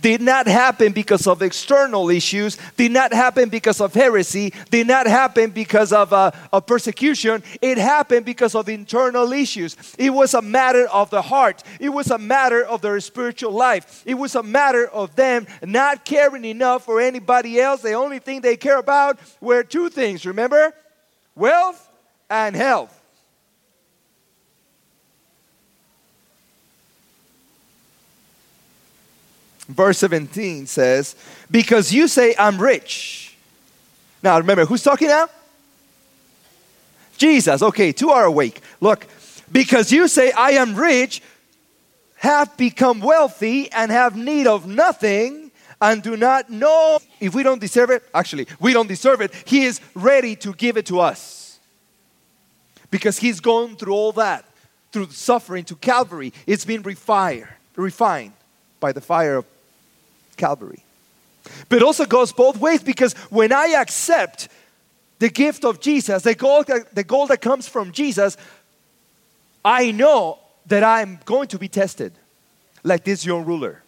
did not happen because of external issues, did not happen because of heresy, did not happen because of, uh, of persecution. It happened because of internal issues. It was a matter of the heart, it was a matter of their spiritual life, it was a matter of them not caring enough for anybody else. The only thing they care about were two things remember? Wealth and health. Verse 17 says, Because you say, I'm rich. Now remember, who's talking now? Jesus. Okay, two are awake. Look, because you say, I am rich, have become wealthy, and have need of nothing, and do not know if we don't deserve it. Actually, we don't deserve it. He is ready to give it to us. Because he's gone through all that, through suffering to Calvary. It's been refined, refined by the fire of Calvary. But also goes both ways because when I accept the gift of Jesus, the gold, the gold that comes from Jesus, I know that I'm going to be tested like this young ruler.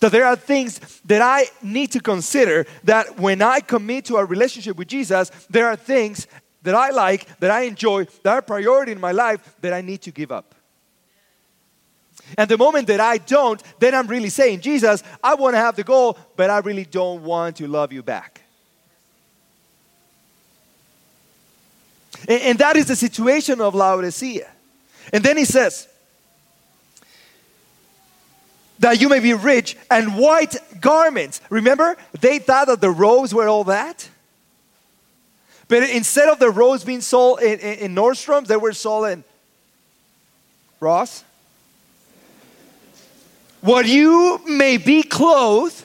That there are things that I need to consider that when I commit to a relationship with Jesus, there are things that I like, that I enjoy, that are priority in my life that I need to give up. And the moment that I don't, then I'm really saying, Jesus, I want to have the goal, but I really don't want to love you back. And, and that is the situation of Laodicea. And then he says, that you may be rich and white garments. Remember, they thought that the robes were all that. But instead of the robes being sold in, in, in Nordstrom's, they were sold in Ross what you may be clothed,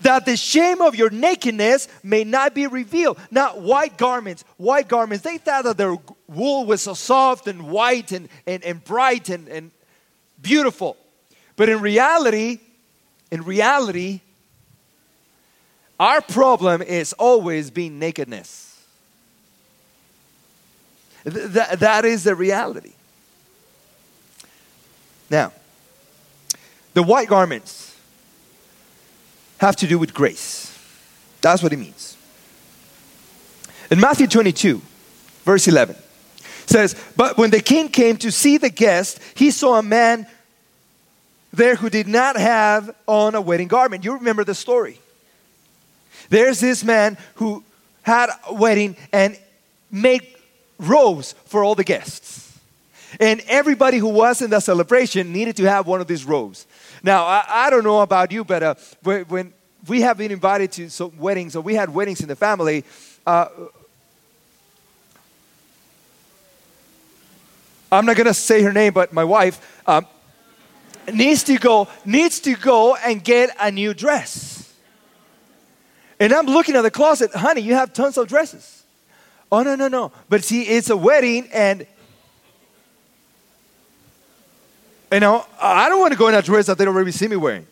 that the shame of your nakedness may not be revealed. Not white garments, white garments. They thought that their wool was so soft and white and, and, and bright and, and beautiful. But in reality, in reality, our problem is always being nakedness. Th- that is the reality. Now, the white garments have to do with grace. That's what it means. In Matthew 22, verse 11, says, But when the king came to see the guest, he saw a man there who did not have on a wedding garment. You remember the story. There's this man who had a wedding and made robes for all the guests. And everybody who was in the celebration needed to have one of these robes. Now, I, I don't know about you, but uh, when, we have been invited to some weddings, or we had weddings in the family, uh, I'm not gonna say her name, but my wife um, needs to go needs to go and get a new dress. And I'm looking at the closet, honey. You have tons of dresses. Oh no no no! But see, it's a wedding, and You know, I don't want to go in a dress that they don't really see me wearing.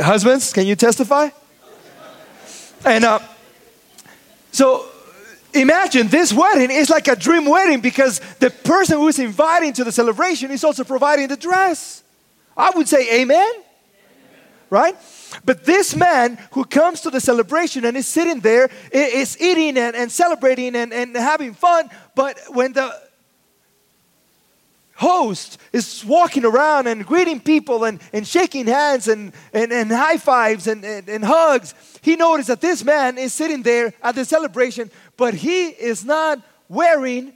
Husbands, can you testify? And uh, so imagine this wedding is like a dream wedding because the person who is inviting to the celebration is also providing the dress. I would say amen. amen. Right? But this man who comes to the celebration and is sitting there is eating and, and celebrating and, and having fun. But when the host is walking around and greeting people and, and shaking hands and, and, and high fives and, and, and hugs, he noticed that this man is sitting there at the celebration, but he is not wearing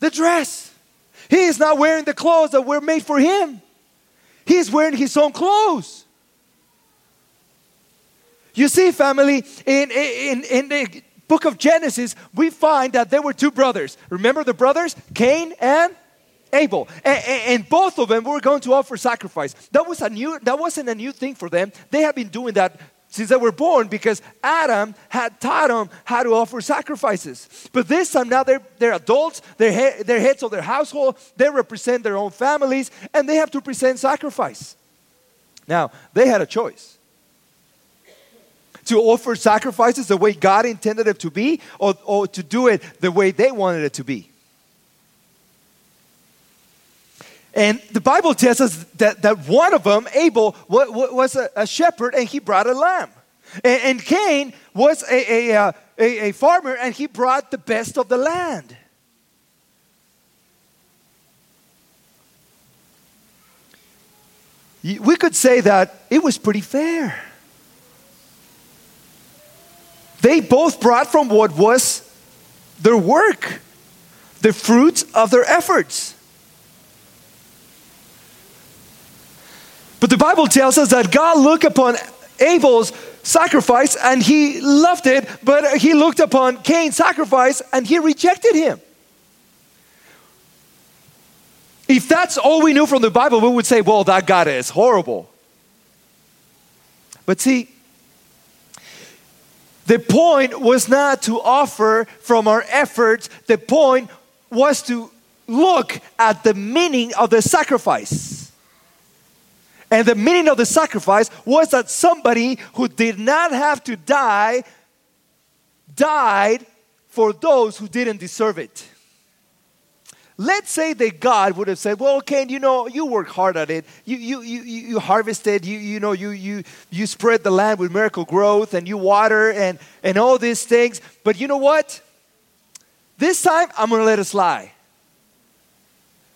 the dress. He is not wearing the clothes that were made for him. He is wearing his own clothes. You see, family, in, in, in the book of Genesis, we find that there were two brothers. Remember the brothers? Cain and Abel. And, and, both of them were going to offer sacrifice. That, was a new, that wasn't a new thing for them. They had been doing that since they were born because Adam had taught them how to offer sacrifices. But this time now they're, they're adults, they're, he, they're heads of their household, they represent their own families, and they have to present sacrifice. Now, they had a choice to offer sacrifices the way God intended it to be or, or to do it the way they wanted it to be. And the Bible tells us that, that one of them, Abel, was a, shepherd and he brought a lamb. And, and Cain was a, a, uh, a, a farmer and he brought the best of the land. We could say that it was pretty fair. They both brought from what was their work, the fruits of their efforts. But the Bible tells us that God looked upon Abel's sacrifice and he loved it, but he looked upon Cain's sacrifice and he rejected him. If that's all we knew from the Bible, we would say, well, that God is horrible. But see, the point was not to offer from our efforts, the point was to look at the meaning of the sacrifice. And the meaning of the sacrifice was that somebody who did not have to die died for those who didn't deserve it. Let's say that God would have said, Well, Cain, you know, you work hard at it. You, you, you, you harvested, you, you know, you, you, you spread the land with miracle growth and you water and, and all these things. But you know what? This time, I'm going to let it slide.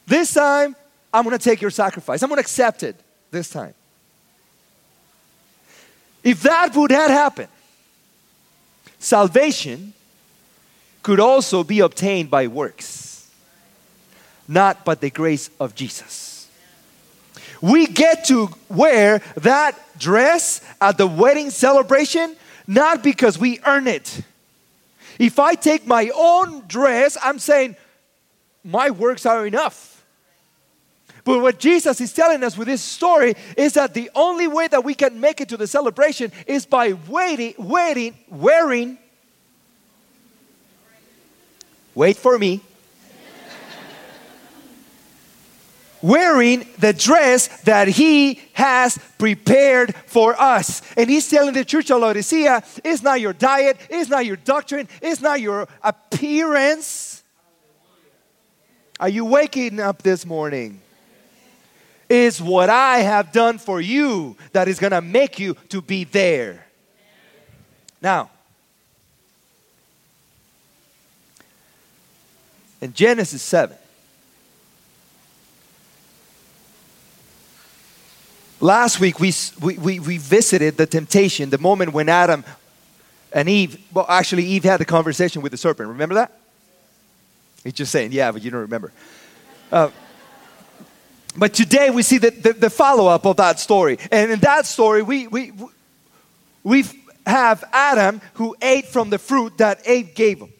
This time, I'm going to take your sacrifice. I'm going to accept it this time. If that would have happened, salvation could also be obtained by works, not by the grace of Jesus. We get to wear that dress at the wedding celebration not because we earn it. If I take my own dress, I'm saying my works are enough. But what Jesus is telling us with this story is that the only way that we can make it to the celebration is by waiting, waiting, wearing. Wait for me. Wearing the dress that he has prepared for us. And he's telling the church of Laodicea it's not your diet, it's not your doctrine, it's not your appearance. Are you waking up this morning? is what I have done for you that is going to make you to be there. Now, in Genesis 7, last week we, we, we visited the temptation, the moment when Adam and Eve, well, actually, Eve had the conversation with the serpent. Remember that? He's just saying, yeah, but you don't remember. Uh, but today we see the, the, the follow up of that story. And in that story, we, we, we have Adam who ate from the fruit that Eve gave him.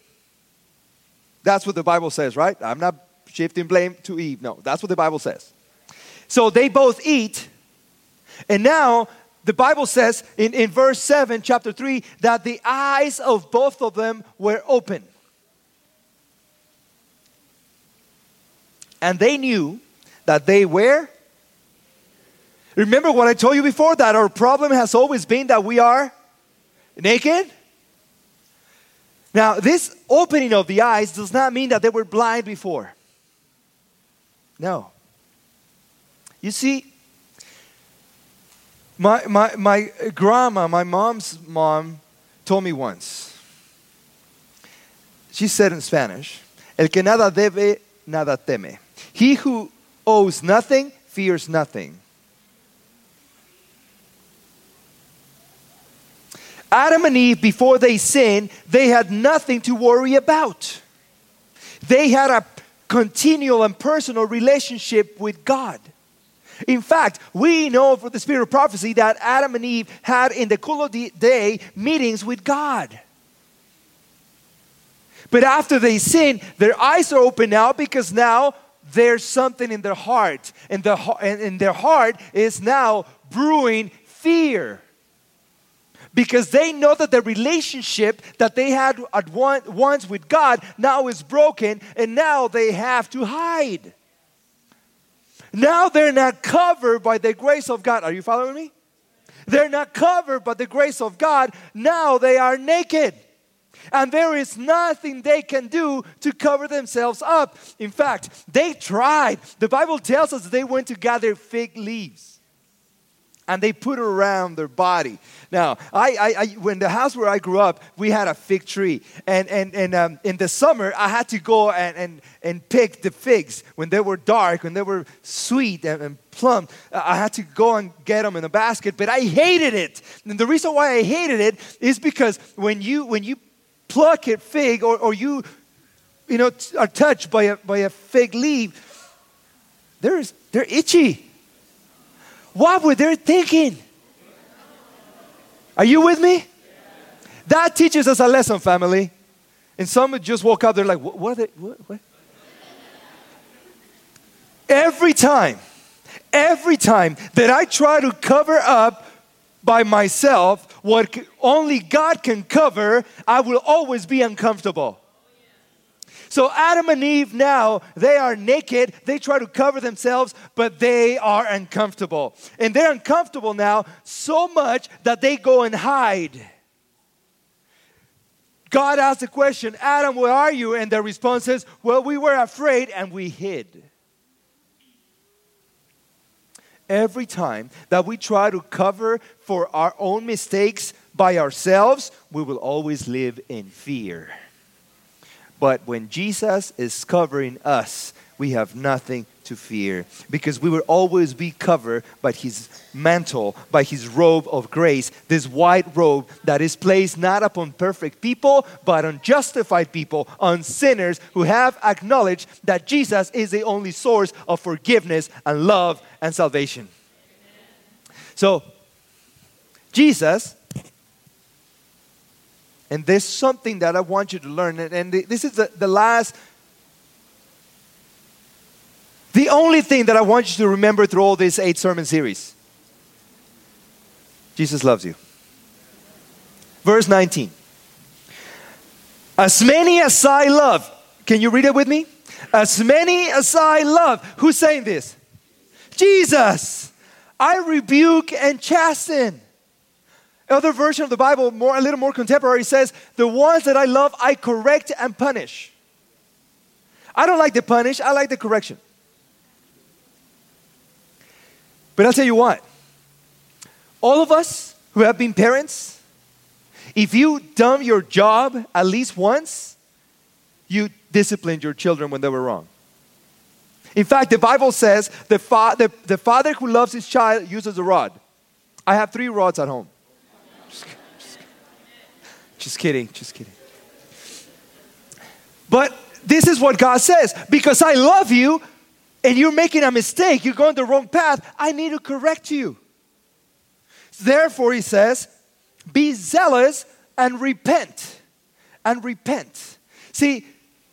That's what the Bible says, right? I'm not shifting blame to Eve. No, that's what the Bible says. So they both eat. And now the Bible says in, in verse 7, chapter 3, that the eyes of both of them were open. And they knew that they were. Remember what I told you before that our problem has always been that we are naked? Now, this opening of the eyes does not mean that they were blind before. No. You see, my, my, my grandma, my mom's mom, told me once. She said in Spanish, El que nada debe, nada teme. He who owes nothing, fears nothing. Adam and Eve, before they sinned, they had nothing to worry about. They had a continual and personal relationship with God. In fact, we know from the spirit of prophecy that Adam and Eve had in the cool of the day meetings with God. But after they sin, their eyes are open now because now there's something in their heart, and, the, and, and their heart is now brewing fear because they know that the relationship that they had at one, once with God now is broken and now they have to hide. Now they're not covered by the grace of God. Are you following me? They're not covered by the grace of God. Now they are naked. And there is nothing they can do to cover themselves up. In fact, they tried. The Bible tells us they went to gather fig leaves and they put around their body. Now, I, I, I, when the house where I grew up, we had a fig tree, and and and um, in the summer, I had to go and, and and pick the figs when they were dark, when they were sweet and, and plum. I had to go and get them in a basket, but I hated it. And the reason why I hated it is because when you when you pluck a fig or, or you you know are touched by a by a fig leaf, there's they're itchy what were they thinking? Are you with me? That teaches us a lesson, family. And some just woke up, they're like, what, what are they? What, what? Every time, every time that I try to cover up by myself what only God can cover, I will always be uncomfortable. So Adam and Eve now, they are naked. They try to cover themselves, but they are uncomfortable. And they're uncomfortable now so much that they go and hide. God asks the question, Adam, where are you? And the response is, Well, we were afraid and we hid. Every time that we try to cover for our own mistakes by ourselves, we will always live in fear. But when Jesus is covering us, we have nothing to fear because we will always be covered by his mantle, by his robe of grace, this white robe that is placed not upon perfect people, but on justified people, on sinners who have acknowledged that Jesus is the only source of forgiveness and love and salvation. So, Jesus and there's something that I want you to learn. And this is the, the last, the only thing that I want you to remember through all this eight sermon series Jesus loves you. Verse 19. As many as I love, can you read it with me? As many as I love. Who's saying this? Jesus. I rebuke and chasten. Other version of the Bible, more a little more contemporary, says, "The ones that I love, I correct and punish." I don't like the punish; I like the correction. But I'll tell you what. All of us who have been parents, if you done your job at least once, you disciplined your children when they were wrong. In fact, the Bible says the, fa- the, the father who loves his child uses a rod. I have three rods at home. Just kidding, just kidding. But this is what God says because I love you and you're making a mistake, you're going the wrong path, I need to correct you. Therefore, he says, be zealous and repent. And repent. See,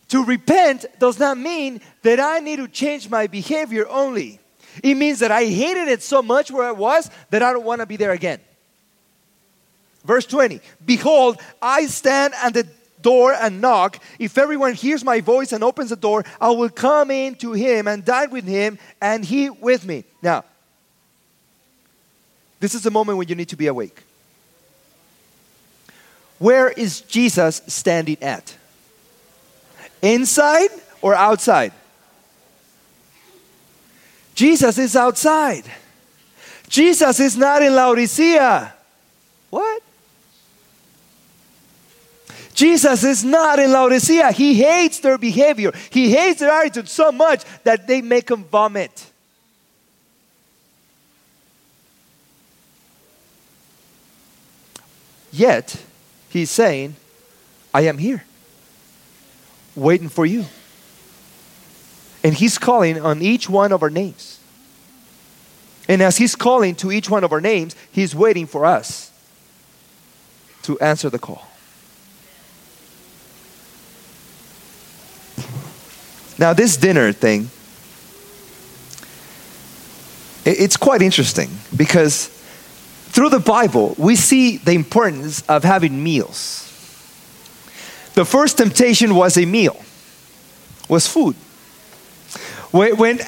to repent does not mean that I need to change my behavior only. It means that I hated it so much where I was that I don't want to be there again. Verse 20 Behold, I stand at the door and knock. If everyone hears my voice and opens the door, I will come in to him and dine with him and he with me. Now, this is the moment when you need to be awake. Where is Jesus standing at? Inside or outside? Jesus is outside. Jesus is not in Laodicea. What? Jesus is not in Laodicea. He hates their behavior, he hates their attitude so much that they make him vomit. Yet, he's saying, I am here, waiting for you. And he's calling on each one of our names. And as he's calling to each one of our names, he's waiting for us to answer the call. Now, this dinner thing, it's quite interesting because through the Bible, we see the importance of having meals. The first temptation was a meal, was food. When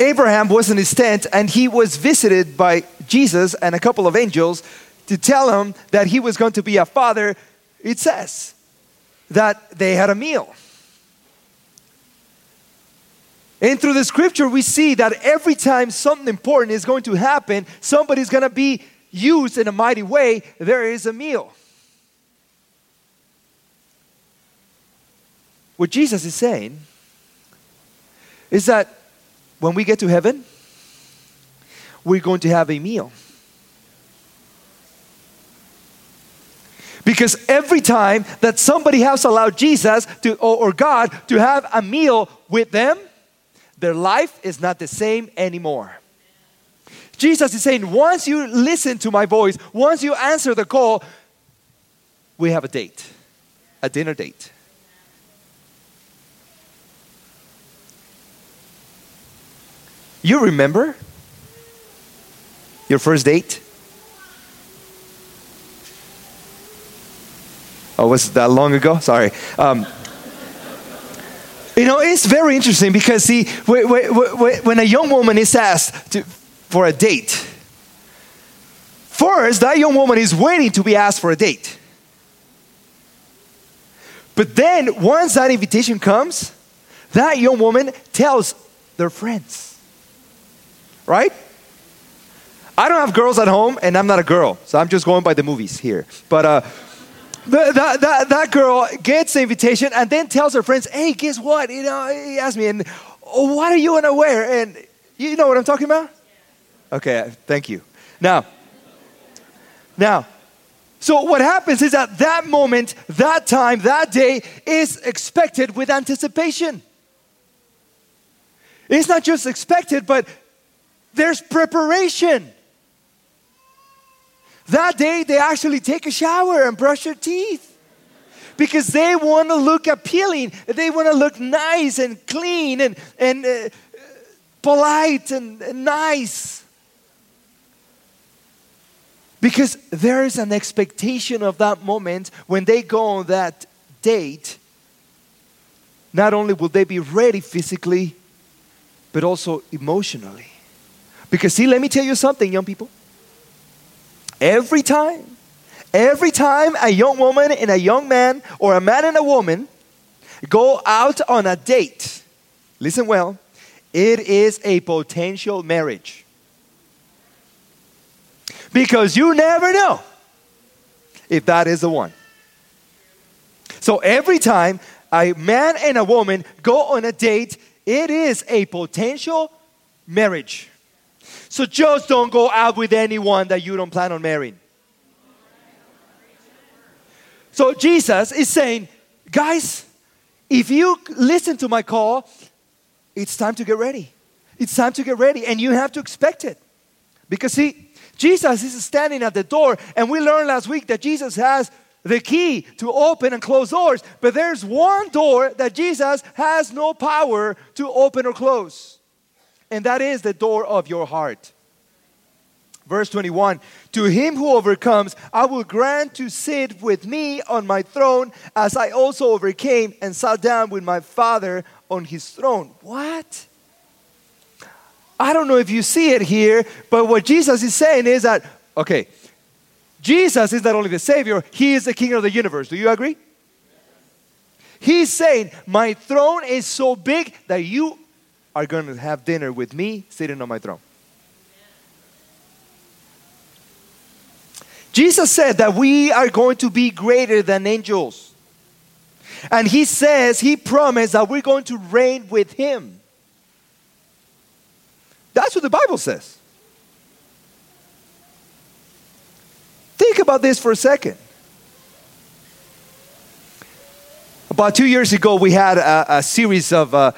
Abraham was in his tent and he was visited by Jesus and a couple of angels to tell him that he was going to be a father, it says that they had a meal. And through the scripture, we see that every time something important is going to happen, somebody's going to be used in a mighty way, there is a meal. What Jesus is saying is that when we get to heaven, we're going to have a meal. Because every time that somebody has allowed Jesus to, or, or God to have a meal with them, their life is not the same anymore. Jesus is saying, once you listen to my voice, once you answer the call, we have a date, a dinner date. You remember your first date? Oh, was that long ago? Sorry. Um, you know, it's very interesting because, see, when a young woman is asked to, for a date, first, that young woman is waiting to be asked for a date. But then, once that invitation comes, that young woman tells their friends. Right? I don't have girls at home, and I'm not a girl, so I'm just going by the movies here. But, uh, that, that, that girl gets the invitation and then tells her friends, hey, guess what? You know, he asked me, and oh, what are you going to wear? And you know what I'm talking about? Okay, thank you. Now, now, so what happens is that that moment, that time, that day is expected with anticipation. It's not just expected, but there's preparation. That day, they actually take a shower and brush their teeth because they want to look appealing. They want to look nice and clean and, and uh, polite and, and nice. Because there is an expectation of that moment when they go on that date. Not only will they be ready physically, but also emotionally. Because, see, let me tell you something, young people. Every time, every time a young woman and a young man, or a man and a woman, go out on a date, listen well, it is a potential marriage. Because you never know if that is the one. So every time a man and a woman go on a date, it is a potential marriage. So just don't go out with anyone that you don't plan on marrying. So Jesus is saying, guys, if you listen to my call, it's time to get ready. It's time to get ready, and you have to expect it. Because, see, Jesus is standing at the door, and we learned last week that Jesus has the key to open and close doors, but there's one door that Jesus has no power to open or close and that is the door of your heart. Verse 21 To him who overcomes, I will grant to sit with me on my throne, as I also overcame and sat down with my Father on his throne. What? I don't know if you see it here, but what Jesus is saying is that, okay, Jesus is not only the Savior, He is the King of the universe. Do you agree? He's saying, My throne is so big that you are going to have dinner with me sitting on my throne. Jesus said that we are going to be greater than angels. And he says, he promised that we're going to reign with him. That's what the Bible says. Think about this for a second. About two years ago, we had a, a series of uh,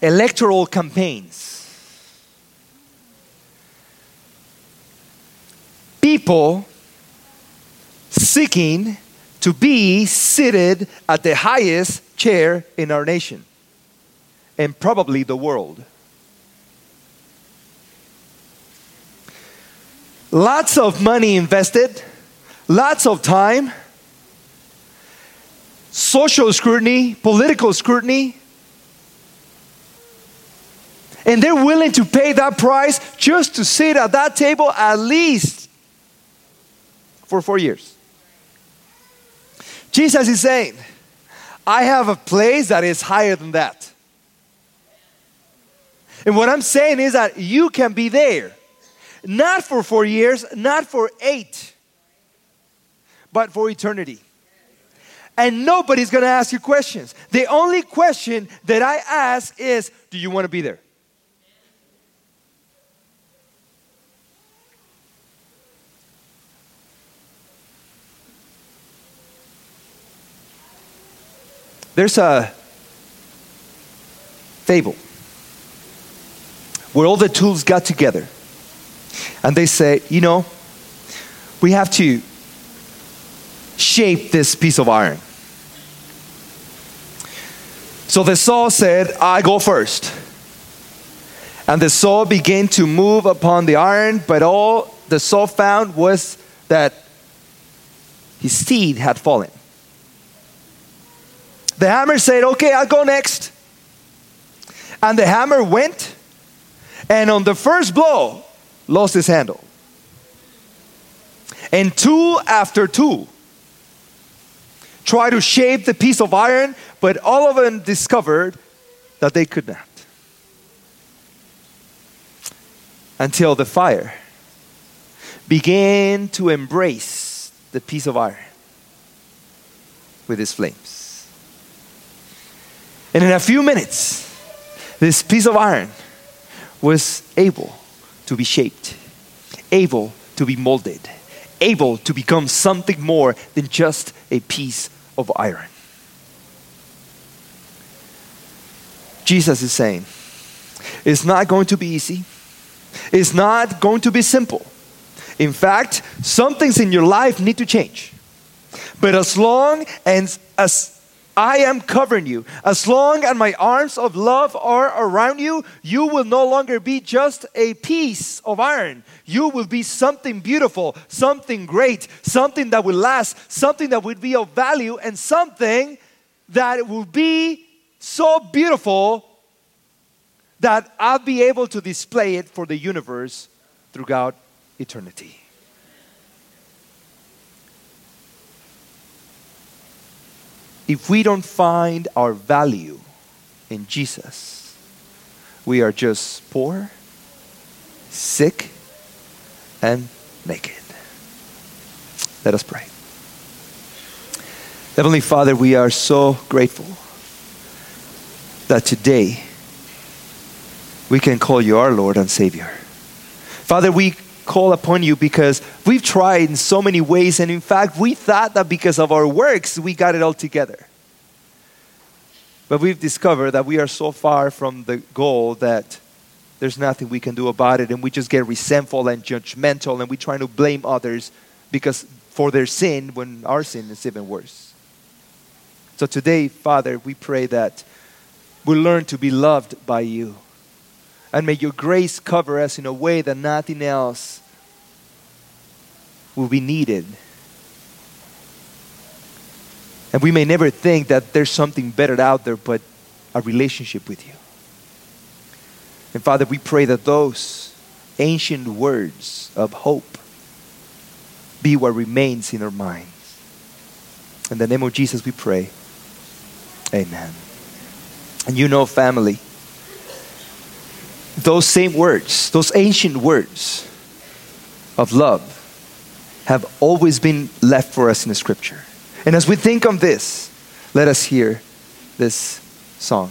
electoral campaigns. People seeking to be seated at the highest chair in our nation and probably the world. Lots of money invested, lots of time, social scrutiny, political scrutiny, and they're willing to pay that price just to sit at that table at least for four years. Jesus is saying, I have a place that is higher than that. And what I'm saying is that you can be there. Not for four years, not for eight, but for eternity. And nobody's gonna ask you questions. The only question that I ask is Do you wanna be there? There's a fable where all the tools got together and they say, you know, we have to shape this piece of iron. So the saw said, I go first. And the saw began to move upon the iron, but all the saw found was that his seed had fallen. The hammer said, Okay, I'll go next. And the hammer went, and on the first blow, lost his handle. And two after two tried to shape the piece of iron, but all of them discovered that they could not. Until the fire began to embrace the piece of iron with its flames. And in a few minutes, this piece of iron was able to be shaped, able to be molded, able to become something more than just a piece of iron. Jesus is saying, it's not going to be easy. It's not going to be simple. In fact, some things in your life need to change. But as long as, as I am covering you. As long as my arms of love are around you, you will no longer be just a piece of iron. You will be something beautiful, something great, something that will last, something that will be of value, and something that will be so beautiful that I'll be able to display it for the universe throughout eternity. If we don't find our value in Jesus, we are just poor, sick, and naked. Let us pray. Heavenly Father, we are so grateful that today we can call you our Lord and Savior. Father, we call upon you because we've tried in so many ways, and in fact, we thought that because of our works, we got it all together. But we've discovered that we are so far from the goal that there's nothing we can do about it, and we just get resentful and judgmental, and we try to blame others because for their sin when our sin is even worse. So today, Father, we pray that we learn to be loved by you and may your grace cover us in a way that nothing else will be needed. And we may never think that there's something better out there but a relationship with you. And Father, we pray that those ancient words of hope be what remains in our minds. In the name of Jesus, we pray. Amen. And you know, family, those same words, those ancient words of love, have always been left for us in the scripture. And as we think on this, let us hear this song.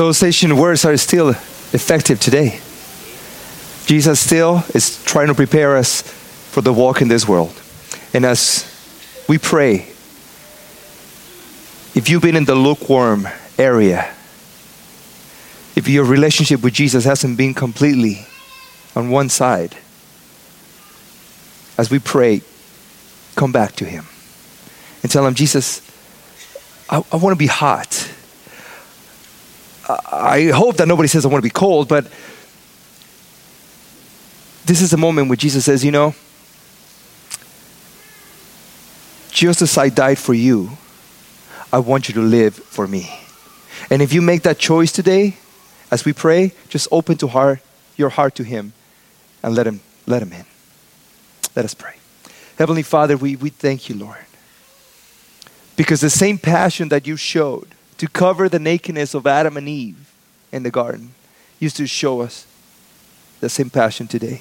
Those ancient words are still effective today. Jesus still is trying to prepare us for the walk in this world. And as we pray, if you've been in the lukewarm area, if your relationship with Jesus hasn't been completely on one side, as we pray, come back to Him and tell Him, Jesus, I, I want to be hot. I, hope that nobody says I want to be cold, but this is a moment where Jesus says, You know, just as I died for you, I want you to live for me. And if you make that choice today, as we pray, just open to heart, your heart to Him and let Him, let him in. Let us pray. Heavenly Father, we, we thank you, Lord. Because the same passion that you showed to cover the nakedness of Adam and Eve in the garden used to show us the same passion today.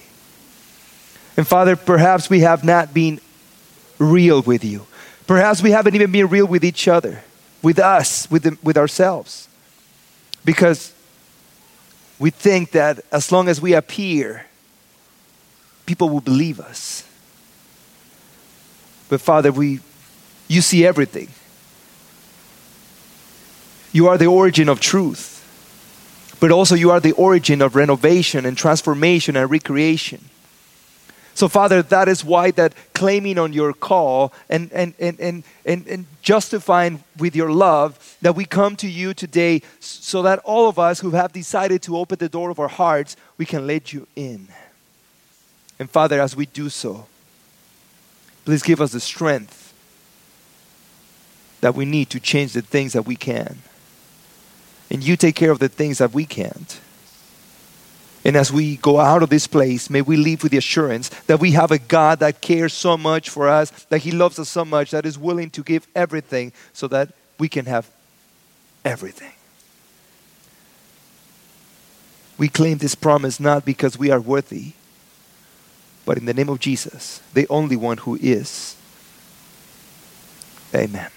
And Father, perhaps we have not been real with you. Perhaps we haven't even been real with each other, with us, with, the, with ourselves. Because we think that as long as we appear, people will believe us. But Father, we, you see everything. You are the origin of truth, but also you are the origin of renovation and transformation and recreation. So, Father, that is why that claiming on your call and, and, and, and, and, and justifying with your love that we come to you today so that all of us who have decided to open the door of our hearts, we can let you in. And Father, as we do so, please give us the strength that we need to change the things that we can. And you take care of the things that we can't. And as we go out of this place, may we leave with the assurance that we have a God that cares so much for us, that He loves us so much, that is willing to give everything so that we can have everything. We claim this promise not because we are worthy, but in the name of Jesus, the only one who is. Amen.